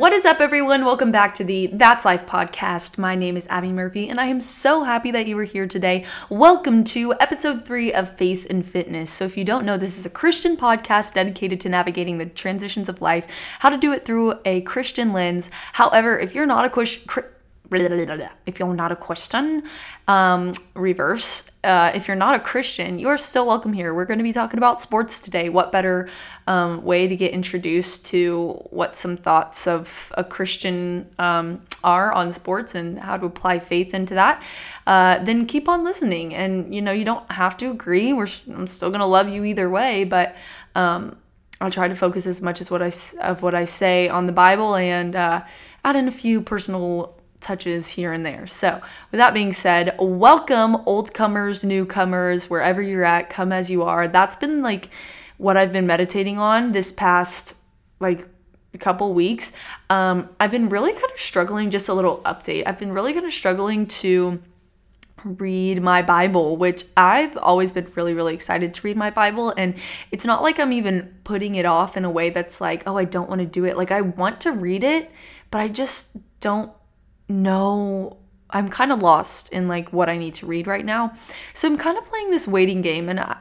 What is up, everyone? Welcome back to the That's Life podcast. My name is Abby Murphy, and I am so happy that you are here today. Welcome to episode three of Faith and Fitness. So, if you don't know, this is a Christian podcast dedicated to navigating the transitions of life, how to do it through a Christian lens. However, if you're not a Christian, if you're not a Christian, um, reverse. Uh, if you're not a Christian, you are still welcome here. We're going to be talking about sports today. What better um, way to get introduced to what some thoughts of a Christian um, are on sports and how to apply faith into that? Uh, then keep on listening. And you know, you don't have to agree. We're I'm still going to love you either way, but um, I'll try to focus as much as what I of what I say on the Bible and uh, add in a few personal touches here and there. So, with that being said, welcome old comers, newcomers, wherever you're at, come as you are. That's been like what I've been meditating on this past like a couple weeks. Um, I've been really kind of struggling, just a little update. I've been really kind of struggling to read my Bible, which I've always been really, really excited to read my Bible. And it's not like I'm even putting it off in a way that's like, oh, I don't want to do it. Like, I want to read it, but I just don't know I'm kind of lost in like what I need to read right now. So I'm kind of playing this waiting game and I,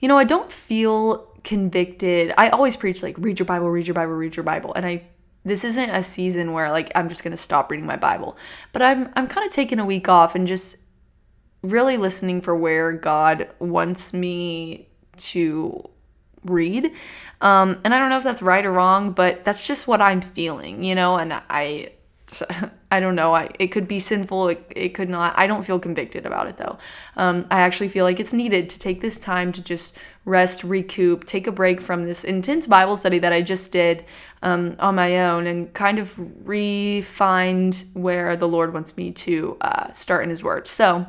you know, I don't feel convicted. I always preach like read your Bible, read your Bible, read your Bible. And I this isn't a season where like I'm just going to stop reading my Bible. But I'm I'm kind of taking a week off and just really listening for where God wants me to read. Um, and I don't know if that's right or wrong, but that's just what I'm feeling, you know, and I I don't know. I, it could be sinful. It, it could not. I don't feel convicted about it though. Um, I actually feel like it's needed to take this time to just rest, recoup, take a break from this intense Bible study that I just did um, on my own and kind of refine where the Lord wants me to uh, start in His Word. So,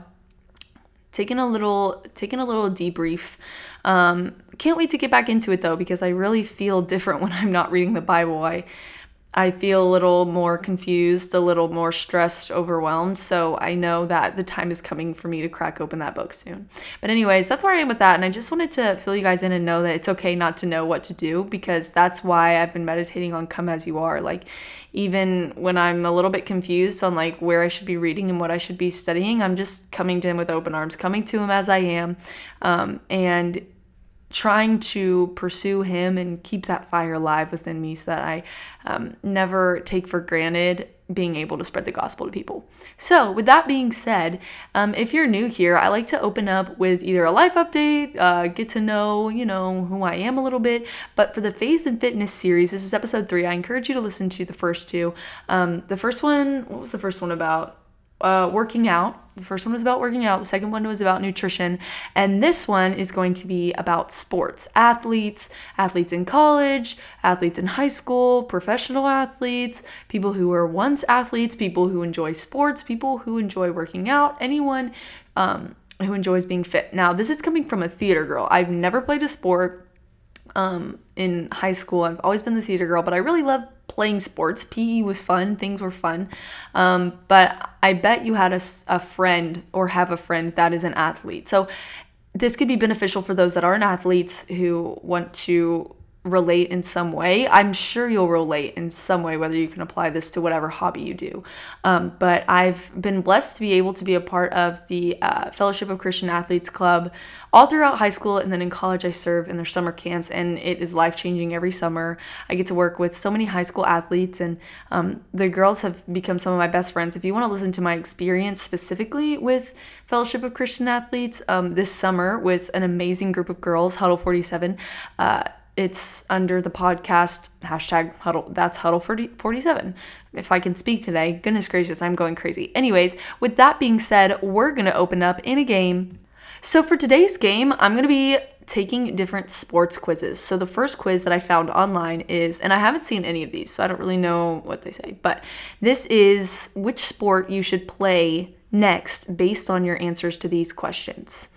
taking a little, taking a little debrief. Um, can't wait to get back into it though because I really feel different when I'm not reading the Bible. I I feel a little more confused, a little more stressed, overwhelmed. So I know that the time is coming for me to crack open that book soon. But, anyways, that's where I am with that. And I just wanted to fill you guys in and know that it's okay not to know what to do because that's why I've been meditating on Come As You Are. Like, even when I'm a little bit confused on like where I should be reading and what I should be studying, I'm just coming to Him with open arms, coming to Him as I am. Um, and trying to pursue him and keep that fire alive within me so that I um, never take for granted being able to spread the gospel to people. So, with that being said, um, if you're new here, I like to open up with either a life update, uh, get to know, you know, who I am a little bit. But for the Faith and Fitness series, this is episode three. I encourage you to listen to the first two. Um, the first one, what was the first one about? Uh, working out. The first one was about working out, the second one was about nutrition, and this one is going to be about sports athletes, athletes in college, athletes in high school, professional athletes, people who were once athletes, people who enjoy sports, people who enjoy working out, anyone um, who enjoys being fit. Now, this is coming from a theater girl. I've never played a sport um, in high school. I've always been the theater girl, but I really love playing sports. PE was fun, things were fun. Um, but I bet you had a, a friend or have a friend that is an athlete. So this could be beneficial for those that aren't athletes who want to relate in some way. I'm sure you'll relate in some way, whether you can apply this to whatever hobby you do. Um, but I've been blessed to be able to be a part of the uh, Fellowship of Christian Athletes Club all throughout high school. And then in college, I serve in their summer camps, and it is life changing every summer. I get to work with so many high school athletes, and um, the girls have become some of my best friends. If you want to listen to my experience specifically with Fellowship of Christian Athletes um, this summer with an amazing group of girls, Huddle 47, uh, it's under the podcast hashtag huddle that's huddle 40, 47 if i can speak today goodness gracious i'm going crazy. Anyways with that being said we're going to open up in a game. So for today's game i'm going to be taking different sports quizzes. So the first quiz that i found online is and i haven't seen any of these so i don't really know what they say but this is which sport you should play next based on your answers to these questions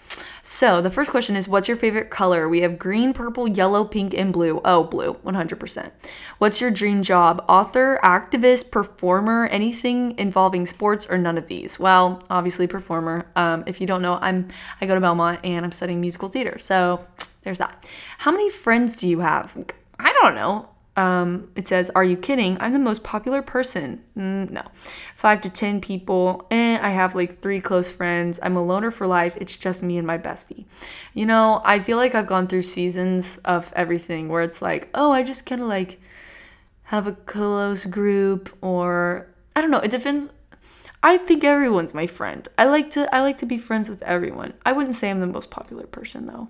so the first question is What's your favorite color? We have green, purple, yellow, pink, and blue. Oh, blue, 100%. What's your dream job? Author, activist, performer, anything involving sports, or none of these? Well, obviously, performer. Um, if you don't know, I'm I go to Belmont and I'm studying musical theater. So there's that. How many friends do you have? I don't know. Um, it says, Are you kidding? I'm the most popular person. Mm, no. Five to 10 people. Eh, I have like three close friends. I'm a loner for life. It's just me and my bestie. You know, I feel like I've gone through seasons of everything where it's like, oh, I just kind of like have a close group or I don't know. It depends. I think everyone's my friend. I like to I like to be friends with everyone. I wouldn't say I'm the most popular person though.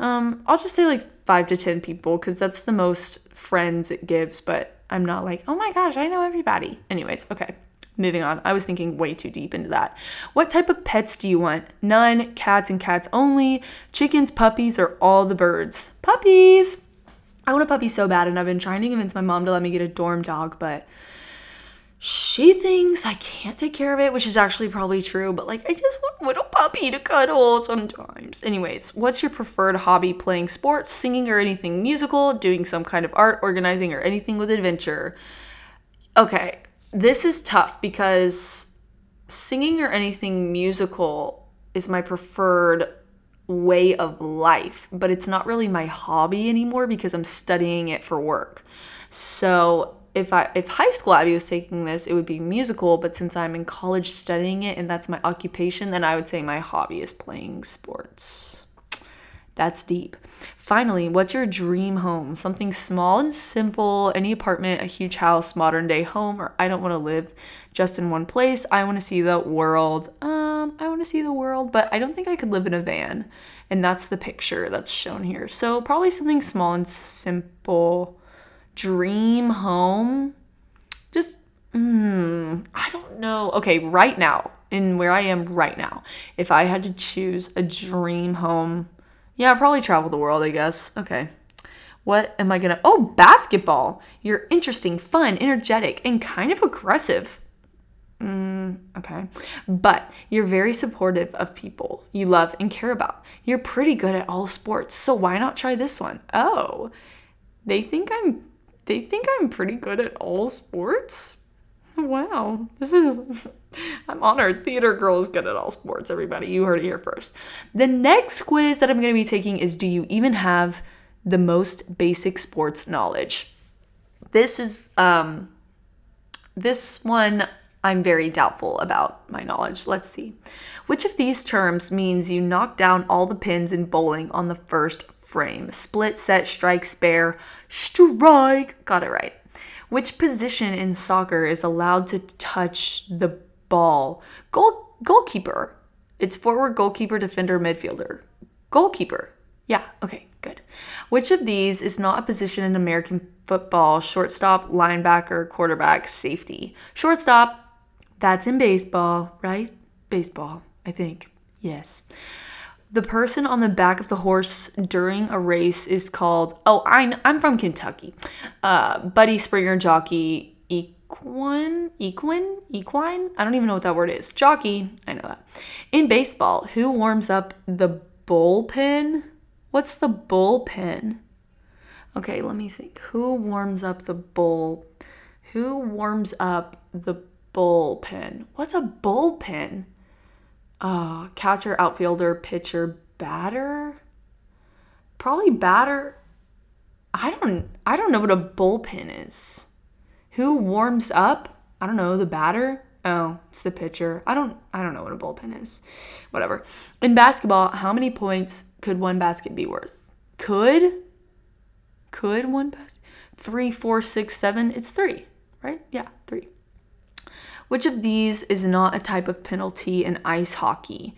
Um, I'll just say like five to ten people because that's the most friends it gives, but I'm not like, oh my gosh, I know everybody. Anyways, okay. Moving on. I was thinking way too deep into that. What type of pets do you want? None, cats and cats only, chickens, puppies, or all the birds? Puppies! I want a puppy so bad, and I've been trying to convince my mom to let me get a dorm dog, but she thinks I can't take care of it, which is actually probably true, but like I just want little puppy to cuddle sometimes. Anyways, what's your preferred hobby? Playing sports, singing, or anything musical, doing some kind of art, organizing, or anything with adventure? Okay, this is tough because singing or anything musical is my preferred way of life, but it's not really my hobby anymore because I'm studying it for work. So if I if high school Abby was taking this, it would be musical, but since I'm in college studying it and that's my occupation, then I would say my hobby is playing sports. That's deep. Finally, what's your dream home? Something small and simple, any apartment, a huge house, modern day home, or I don't want to live just in one place. I want to see the world. Um, I want to see the world, but I don't think I could live in a van. And that's the picture that's shown here. So probably something small and simple dream home just mm, i don't know okay right now in where i am right now if i had to choose a dream home yeah I'd probably travel the world i guess okay what am i gonna oh basketball you're interesting fun energetic and kind of aggressive Mm, okay. But you're very supportive of people you love and care about. You're pretty good at all sports, so why not try this one? Oh, they think I'm they think I'm pretty good at all sports. Wow, this is, I'm honored. Theater girl is good at all sports, everybody. You heard it here first. The next quiz that I'm going to be taking is Do you even have the most basic sports knowledge? This is, um, this one I'm very doubtful about my knowledge. Let's see. Which of these terms means you knock down all the pins in bowling on the first frame. Split, set, strike, spare, strike. Got it right. Which position in soccer is allowed to touch the ball? Goal goalkeeper. It's forward goalkeeper, defender, midfielder. Goalkeeper. Yeah, okay, good. Which of these is not a position in American football? Shortstop, linebacker, quarterback, safety. Shortstop, that's in baseball, right? Baseball, I think. Yes. The person on the back of the horse during a race is called, oh, I, I'm from Kentucky. Uh, Buddy Springer jockey equine, equine, equine? I don't even know what that word is. Jockey, I know that. In baseball, who warms up the bullpen? What's the bullpen? Okay, let me think. Who warms up the bull? Who warms up the bullpen? What's a bullpen? Uh, catcher, outfielder, pitcher, batter. Probably batter. I don't I don't know what a bullpen is. Who warms up? I don't know, the batter? Oh, it's the pitcher. I don't I don't know what a bullpen is. Whatever. In basketball, how many points could one basket be worth? Could? Could one basket? Three, four, six, seven. It's three, right? Yeah. Which of these is not a type of penalty in ice hockey?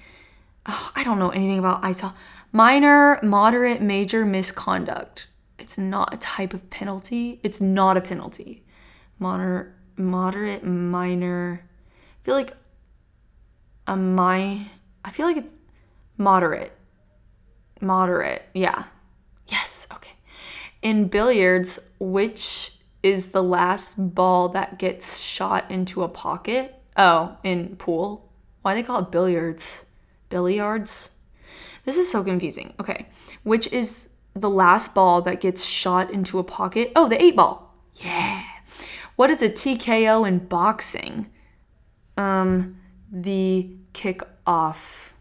Oh, I don't know anything about ice hockey. Minor, moderate, major misconduct. It's not a type of penalty. It's not a penalty. Moder- moderate, minor. I feel like a my. I feel like it's moderate. Moderate. Yeah. Yes. Okay. In billiards, which is the last ball that gets shot into a pocket. Oh, in pool. Why they call it billiards? Billiards? This is so confusing. Okay. Which is the last ball that gets shot into a pocket? Oh, the eight ball. Yeah. What is a TKO in boxing? Um, the kick off.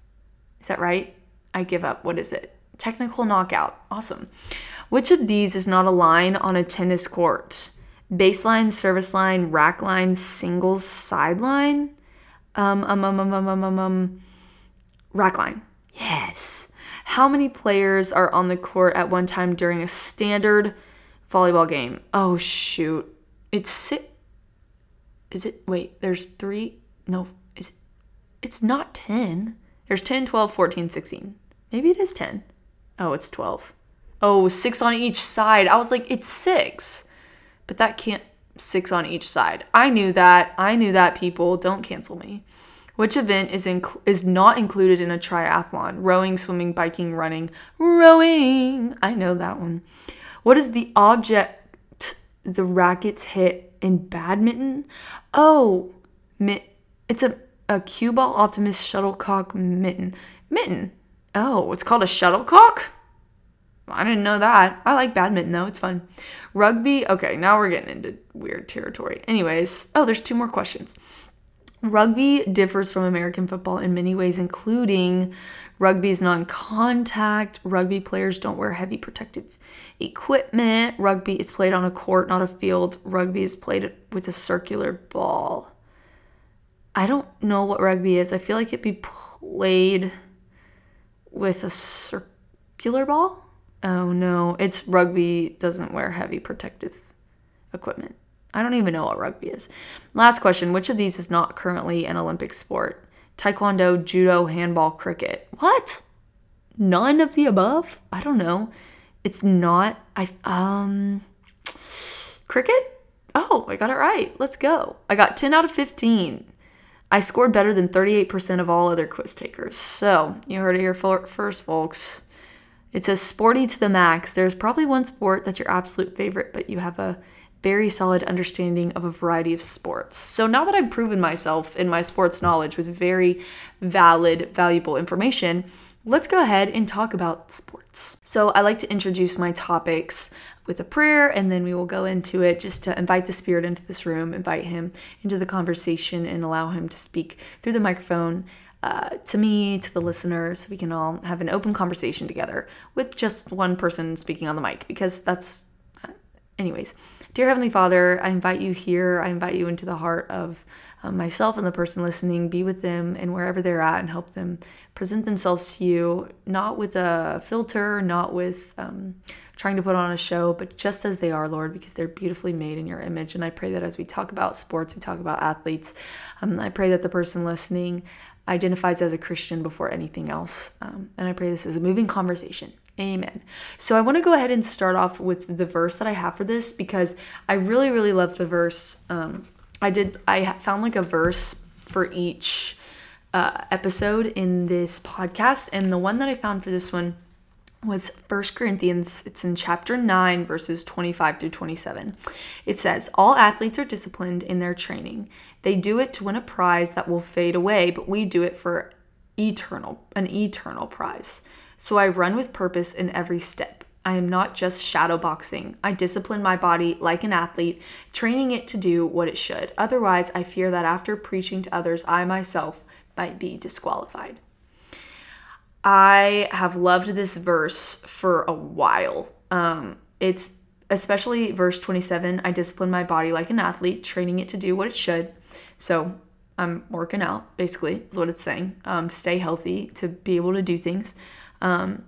Is that right? I give up. What is it? Technical knockout. Awesome. Which of these is not a line on a tennis court? Baseline, service line, rack line, singles, sideline? Um, um, um, um, um, um, um, um, rack line. Yes. How many players are on the court at one time during a standard volleyball game? Oh, shoot. It's six. Is it? Wait, there's three. No, is it? It's not 10. There's 10, 12, 14, 16. Maybe it is 10. Oh, it's 12. Oh, six on each side. I was like, it's six. But that can't six on each side. I knew that. I knew that people don't cancel me. Which event is inc- is not included in a triathlon? Rowing, swimming, biking, running. Rowing. I know that one. What is the object the rackets hit in badminton? Oh, mi- it's a a cue ball optimist shuttlecock mitten. Mitten. Oh, it's called a shuttlecock? I didn't know that. I like badminton though, it's fun. Rugby, okay, now we're getting into weird territory. Anyways, oh, there's two more questions. Rugby differs from American football in many ways, including rugby is non contact, rugby players don't wear heavy protective equipment, rugby is played on a court, not a field, rugby is played with a circular ball. I don't know what rugby is. I feel like it'd be played with a circular ball. Oh no, it's rugby doesn't wear heavy protective equipment. I don't even know what rugby is. Last question Which of these is not currently an Olympic sport? Taekwondo, judo, handball, cricket. What? None of the above? I don't know. It's not. I, um, cricket? Oh, I got it right. Let's go. I got 10 out of 15. I scored better than 38% of all other quiz takers. So, you heard it here first, folks. It says sporty to the max. There's probably one sport that's your absolute favorite, but you have a very solid understanding of a variety of sports. So now that I've proven myself in my sports knowledge with very valid, valuable information, let's go ahead and talk about sports. So I like to introduce my topics with a prayer and then we will go into it just to invite the spirit into this room, invite him into the conversation and allow him to speak through the microphone uh, to me, to the listener, so we can all have an open conversation together with just one person speaking on the mic because that's, uh, anyways. Dear Heavenly Father, I invite you here. I invite you into the heart of um, myself and the person listening. Be with them and wherever they're at and help them present themselves to you, not with a filter, not with um, trying to put on a show, but just as they are, Lord, because they're beautifully made in your image. And I pray that as we talk about sports, we talk about athletes, um, I pray that the person listening identifies as a Christian before anything else. Um, and I pray this is a moving conversation. Amen. So I want to go ahead and start off with the verse that I have for this because I really, really love the verse. Um, I did, I found like a verse for each uh, episode in this podcast. And the one that I found for this one was First Corinthians. It's in chapter 9, verses 25 through 27. It says, All athletes are disciplined in their training. They do it to win a prize that will fade away, but we do it for eternal, an eternal prize. So I run with purpose in every step. I am not just shadow boxing. I discipline my body like an athlete, training it to do what it should. Otherwise, I fear that after preaching to others, I myself might be disqualified. I have loved this verse for a while. Um, it's especially verse 27 I discipline my body like an athlete, training it to do what it should. So I'm working out, basically, is what it's saying, um, stay healthy, to be able to do things. Um,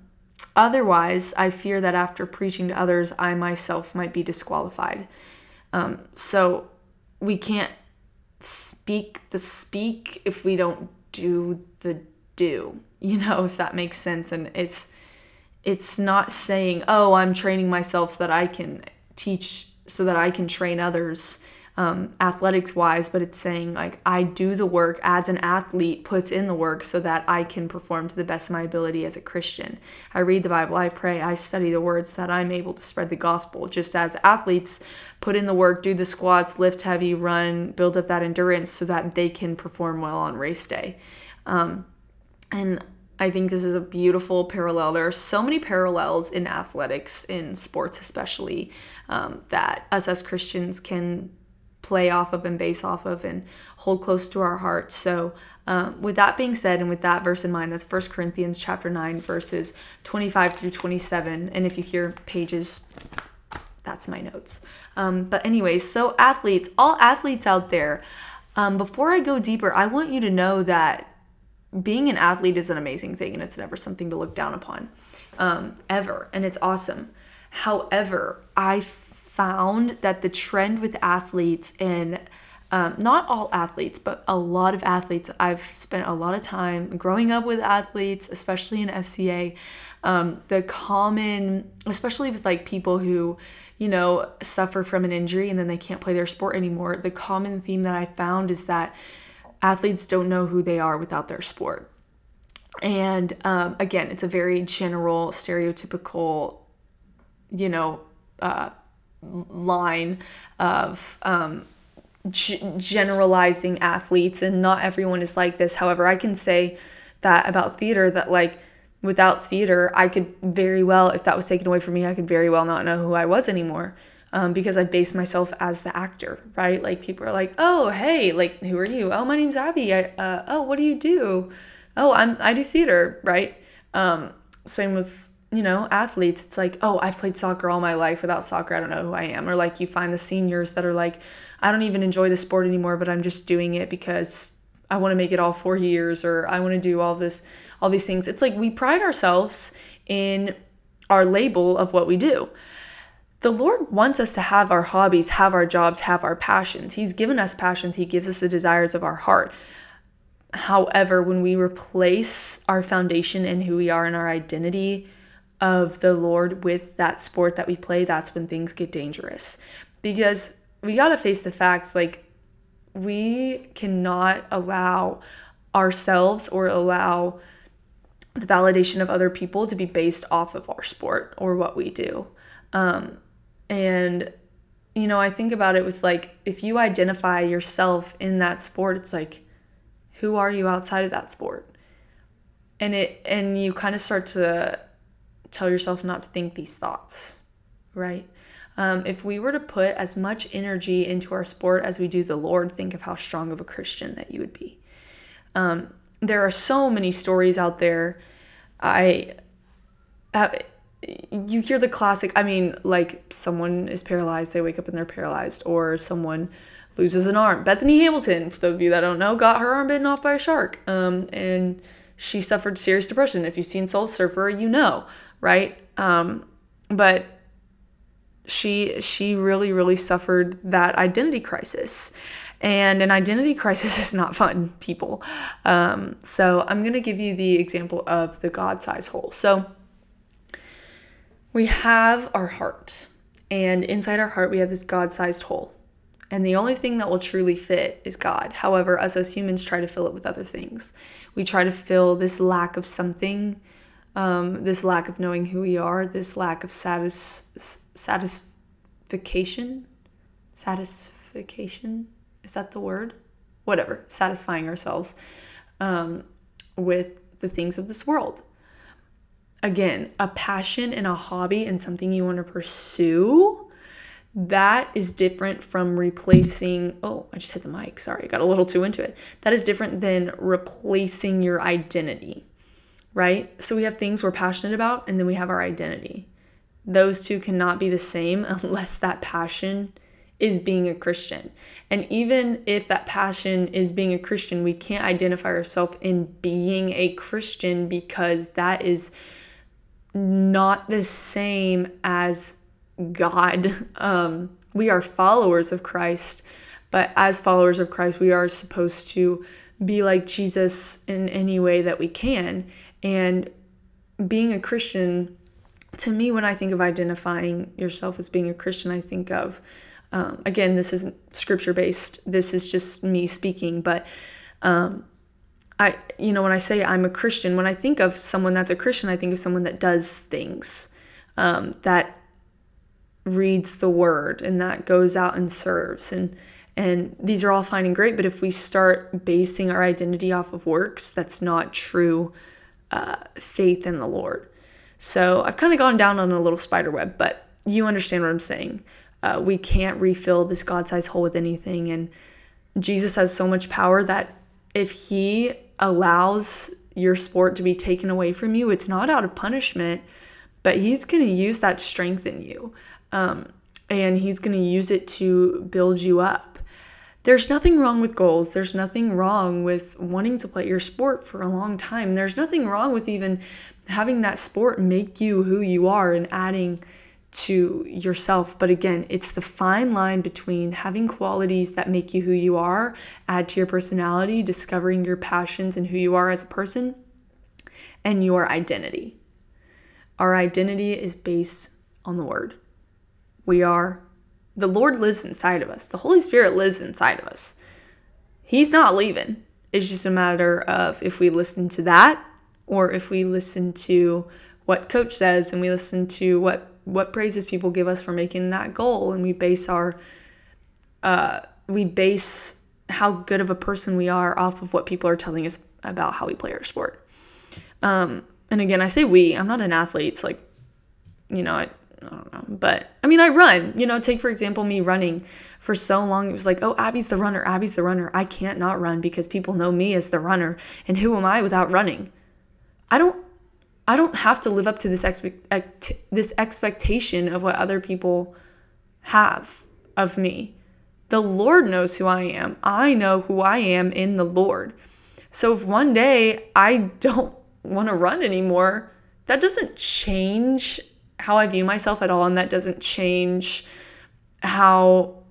otherwise, I fear that after preaching to others, I myself might be disqualified. Um, so we can't speak the speak if we don't do the do, you know, if that makes sense. And it's, it's not saying, oh, I'm training myself so that I can teach, so that I can train others um, athletics wise, but it's saying like I do the work as an athlete puts in the work so that I can perform to the best of my ability as a Christian. I read the Bible, I pray, I study the words so that I'm able to spread the gospel. Just as athletes put in the work, do the squats, lift heavy, run, build up that endurance so that they can perform well on race day. Um, and I think this is a beautiful parallel. There are so many parallels in athletics, in sports especially, um, that us as Christians can play off of and base off of and hold close to our hearts. So, um, with that being said, and with that verse in mind, that's 1 Corinthians chapter 9, verses 25 through 27. And if you hear pages, that's my notes. Um, but, anyways, so athletes, all athletes out there, um, before I go deeper, I want you to know that being an athlete is an amazing thing and it's never something to look down upon um, ever. And it's awesome. However, I found that the trend with athletes and um, not all athletes, but a lot of athletes. I've spent a lot of time growing up with athletes, especially in FCA. Um, the common, especially with like people who, you know, suffer from an injury and then they can't play their sport anymore, the common theme that I found is that athletes don't know who they are without their sport. And um, again, it's a very general, stereotypical, you know, uh, line of um, g- generalizing athletes, and not everyone is like this. However, I can say that about theater that, like, without theater, I could very well, if that was taken away from me, I could very well not know who I was anymore. Um, because I base myself as the actor, right? Like people are like, "Oh, hey, like who are you? Oh, my name's Abby. I, uh, oh, what do you do? Oh, I'm I do theater, right? Um, same with you know, athletes, it's like, oh, I've played soccer all my life. Without soccer, I don't know who I am. Or like you find the seniors that are like, I don't even enjoy the sport anymore, but I'm just doing it because I want to make it all four years or I want to do all this, all these things. It's like we pride ourselves in our label of what we do. The Lord wants us to have our hobbies, have our jobs, have our passions. He's given us passions, He gives us the desires of our heart. However, when we replace our foundation and who we are and our identity of the Lord with that sport that we play, that's when things get dangerous. Because we got to face the facts like, we cannot allow ourselves or allow the validation of other people to be based off of our sport or what we do. Um, and, you know, I think about it with like, if you identify yourself in that sport, it's like, who are you outside of that sport? And it, and you kind of start to tell yourself not to think these thoughts, right? Um, if we were to put as much energy into our sport as we do the Lord, think of how strong of a Christian that you would be. Um, there are so many stories out there. I have, you hear the classic, I mean, like someone is paralyzed, they wake up and they're paralyzed, or someone loses an arm. Bethany Hamilton, for those of you that don't know, got her arm bitten off by a shark. Um, and she suffered serious depression. If you've seen Soul Surfer, you know right? Um, but she she really really suffered that identity crisis. And an identity crisis is not fun people. Um, so i'm going to give you the example of the god size hole. So we have our heart and inside our heart we have this god sized hole. And the only thing that will truly fit is god. However us as humans try to fill it with other things we try to fill this lack of something um, this lack of knowing who we are, this lack of satis- satisfaction, satisfaction, is that the word? Whatever, satisfying ourselves um, with the things of this world. Again, a passion and a hobby and something you want to pursue that is different from replacing oh i just hit the mic sorry i got a little too into it that is different than replacing your identity right? So we have things we're passionate about, and then we have our identity. Those two cannot be the same unless that passion is being a Christian. And even if that passion is being a Christian, we can't identify ourselves in being a Christian because that is not the same as God. Um, we are followers of Christ, but as followers of Christ, we are supposed to be like Jesus in any way that we can. And being a Christian, to me, when I think of identifying yourself as being a Christian, I think of, um, again, this isn't scripture based, this is just me speaking, but um, I, you know, when I say I'm a Christian, when I think of someone that's a Christian, I think of someone that does things, um, that reads the word and that goes out and serves and and these are all fine and great but if we start basing our identity off of works that's not true uh, faith in the Lord. So I've kind of gone down on a little spider web, but you understand what I'm saying. uh, we can't refill this God sized hole with anything. And Jesus has so much power that if he allows your sport to be taken away from you, it's not out of punishment, but he's going to use that to strengthen you. Um, and he's going to use it to build you up. There's nothing wrong with goals. There's nothing wrong with wanting to play your sport for a long time. There's nothing wrong with even having that sport make you who you are and adding to yourself. But again, it's the fine line between having qualities that make you who you are, add to your personality, discovering your passions and who you are as a person, and your identity. Our identity is based on the word. We are the Lord lives inside of us. The Holy Spirit lives inside of us. He's not leaving. It's just a matter of if we listen to that or if we listen to what coach says and we listen to what what praises people give us for making that goal and we base our uh, we base how good of a person we are off of what people are telling us about how we play our sport. Um, and again, I say we. I'm not an athlete. It's like, you know, I don't know. But I mean, I run. You know, take for example me running. For so long, it was like, oh, Abby's the runner. Abby's the runner. I can't not run because people know me as the runner. And who am I without running? I don't. I don't have to live up to this expect this expectation of what other people have of me. The Lord knows who I am. I know who I am in the Lord. So if one day I don't want to run anymore, that doesn't change how I view myself at all, and that doesn't change how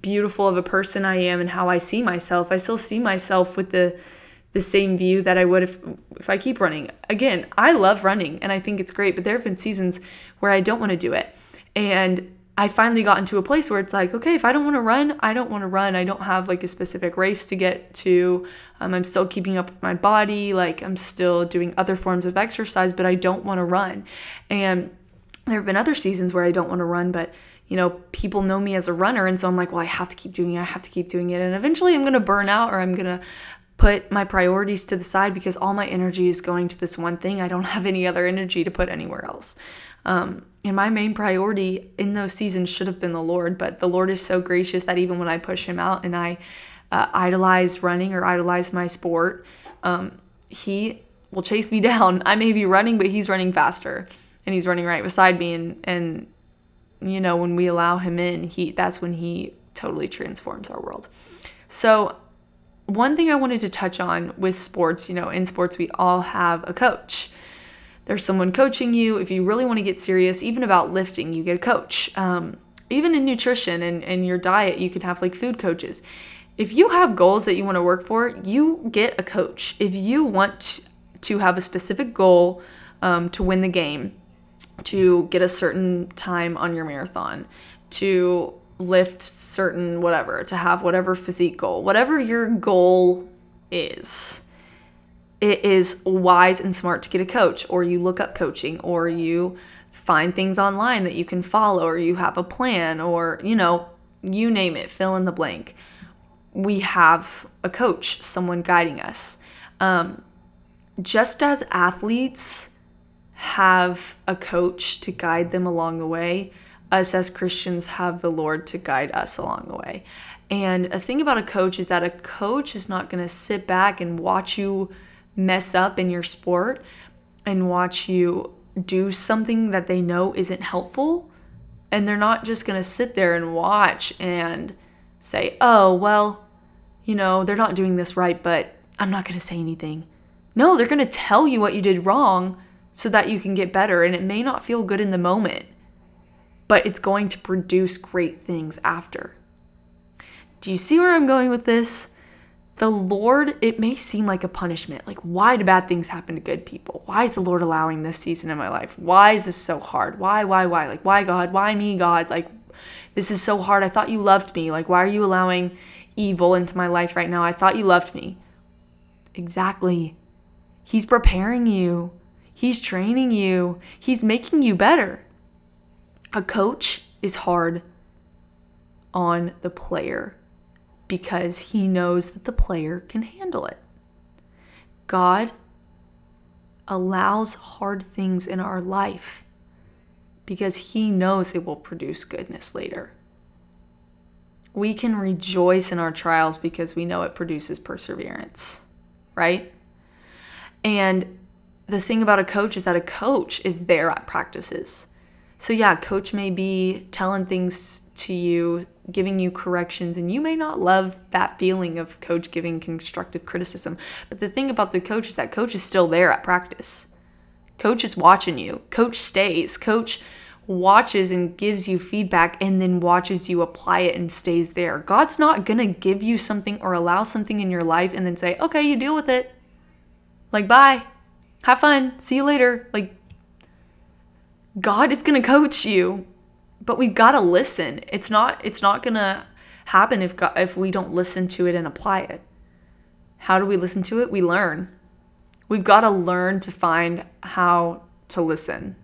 beautiful of a person I am and how I see myself. I still see myself with the the same view that I would if if I keep running. Again, I love running and I think it's great, but there have been seasons where I don't want to do it. And I finally got into a place where it's like, okay, if I don't want to run, I don't want to run. I don't have like a specific race to get to. Um, I'm still keeping up with my body. Like I'm still doing other forms of exercise, but I don't want to run. And there have been other seasons where I don't want to run, but you know, people know me as a runner. And so I'm like, well, I have to keep doing it. I have to keep doing it. And eventually I'm going to burn out or I'm going to put my priorities to the side because all my energy is going to this one thing. I don't have any other energy to put anywhere else. Um, and my main priority in those seasons should have been the Lord, but the Lord is so gracious that even when I push Him out and I uh, idolize running or idolize my sport, um, He will chase me down. I may be running, but He's running faster and he's running right beside me and and you know when we allow him in he that's when he totally transforms our world. So one thing i wanted to touch on with sports you know in sports we all have a coach. There's someone coaching you. If you really want to get serious even about lifting you get a coach. Um, even in nutrition and, and your diet you can have like food coaches. If you have goals that you want to work for you get a coach. If you want to have a specific goal um, to win the game to get a certain time on your marathon, to lift certain whatever, to have whatever physique goal, whatever your goal is. It is wise and smart to get a coach, or you look up coaching, or you find things online that you can follow, or you have a plan, or you know, you name it, fill in the blank. We have a coach, someone guiding us. Um, just as athletes, have a coach to guide them along the way, us as Christians have the Lord to guide us along the way. And a thing about a coach is that a coach is not going to sit back and watch you mess up in your sport and watch you do something that they know isn't helpful. And they're not just going to sit there and watch and say, oh, well, you know, they're not doing this right, but I'm not going to say anything. No, they're going to tell you what you did wrong so that you can get better. And it may not feel good in the moment, but it's going to produce great things after. Do you see where I'm going with this? The Lord, it may seem like a punishment. Like, why do bad things happen to good people? Why is the Lord allowing this season in my life? Why is this so hard? Why, why, why? Like, why, God? Why me, God? Like, this is so hard. I thought you loved me. Like, why are you allowing evil into my life right now? I thought you loved me. Exactly. He's preparing you. He's training you, He's making you better. A coach is hard on the player because he knows that the player can handle it. God allows hard things in our life because he knows it will produce goodness later. we can rejoice in our trials because we know it produces perseverance, right? And the thing about a coach is that a coach is there at practices. So, yeah, coach may be telling things to you, giving you corrections, and you may not love that feeling of coach giving constructive criticism. But the thing about the coach is that coach is still there at practice. Coach is watching you, coach stays, coach watches and gives you feedback and then watches you apply it and stays there. God's not going to give you something or allow something in your life and then say, okay, you deal with it. Like, bye. Have fun. See you later. Like, God is going to coach you, but we've got to listen. It's not, it's not going to happen if, God, if we don't listen to it and apply it. How do we listen to it? We learn. We've got to learn to find how to listen,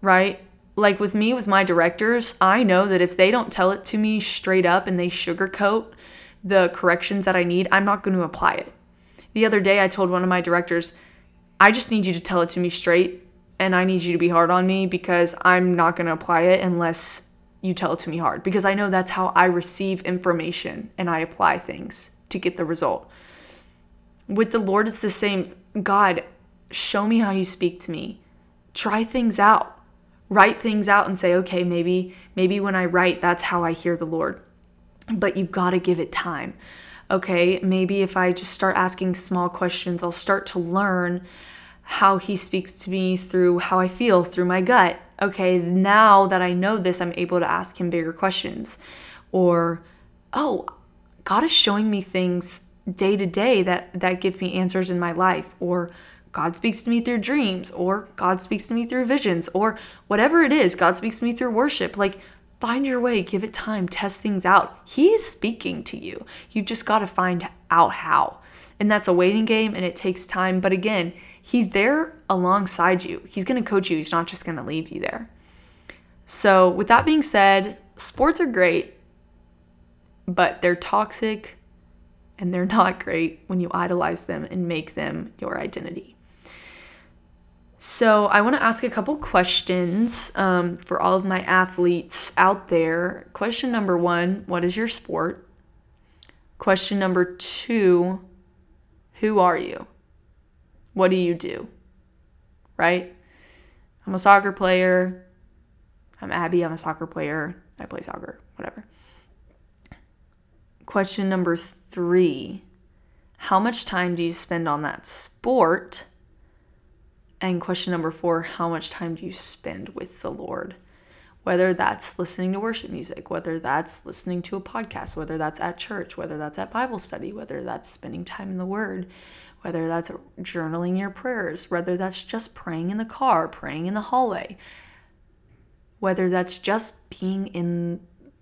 right? like with me with my directors i know that if they don't tell it to me straight up and they sugarcoat the corrections that i need i'm not going to apply it the other day i told one of my directors i just need you to tell it to me straight and i need you to be hard on me because i'm not going to apply it unless you tell it to me hard because i know that's how i receive information and i apply things to get the result with the lord it's the same god show me how you speak to me try things out write things out and say, okay, maybe maybe when I write, that's how I hear the Lord. But you've got to give it time. Okay, maybe if I just start asking small questions, I'll start to learn how he speaks to me through how I feel, through my gut. Okay, now that I know this, I'm able to ask him bigger questions. Or, oh, God is showing me things day to day that that give me answers in my life or God speaks to me through dreams, or God speaks to me through visions, or whatever it is, God speaks to me through worship. Like, find your way, give it time, test things out. He is speaking to you. You've just got to find out how. And that's a waiting game and it takes time. But again, He's there alongside you. He's going to coach you, He's not just going to leave you there. So, with that being said, sports are great, but they're toxic and they're not great when you idolize them and make them your identity. So, I want to ask a couple questions um, for all of my athletes out there. Question number one What is your sport? Question number two Who are you? What do you do? Right? I'm a soccer player. I'm Abby. I'm a soccer player. I play soccer, whatever. Question number three How much time do you spend on that sport? And question number four How much time do you spend with the Lord? Whether that's listening to worship music, whether that's listening to a podcast, whether that's at church, whether that's at Bible study, whether that's spending time in the Word, whether that's journaling your prayers, whether that's just praying in the car, praying in the hallway, whether that's just being in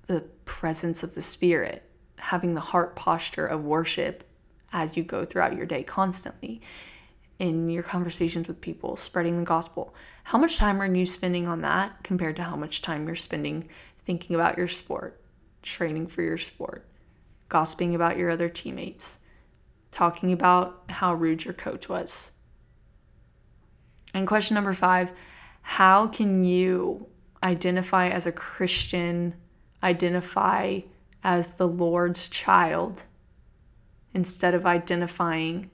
the presence of the Spirit, having the heart posture of worship as you go throughout your day constantly in your conversations with people, spreading the gospel. How much time are you spending on that compared to how much time you're spending thinking about your sport, training for your sport, gossiping about your other teammates, talking about how rude your coach was? And question number five how can you identify as a Christian, identify as the Lord's child instead of identifying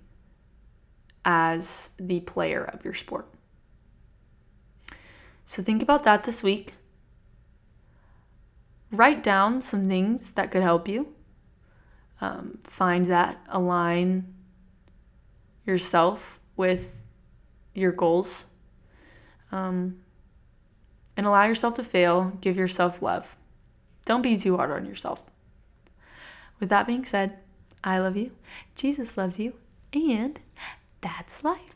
as the player of your sport. So think about that this week. Write down some things that could help you. Um, find that align yourself with your goals. Um, and allow yourself to fail. Give yourself love. Don't be too hard on yourself. With that being said, I love you, Jesus loves you, and that's life.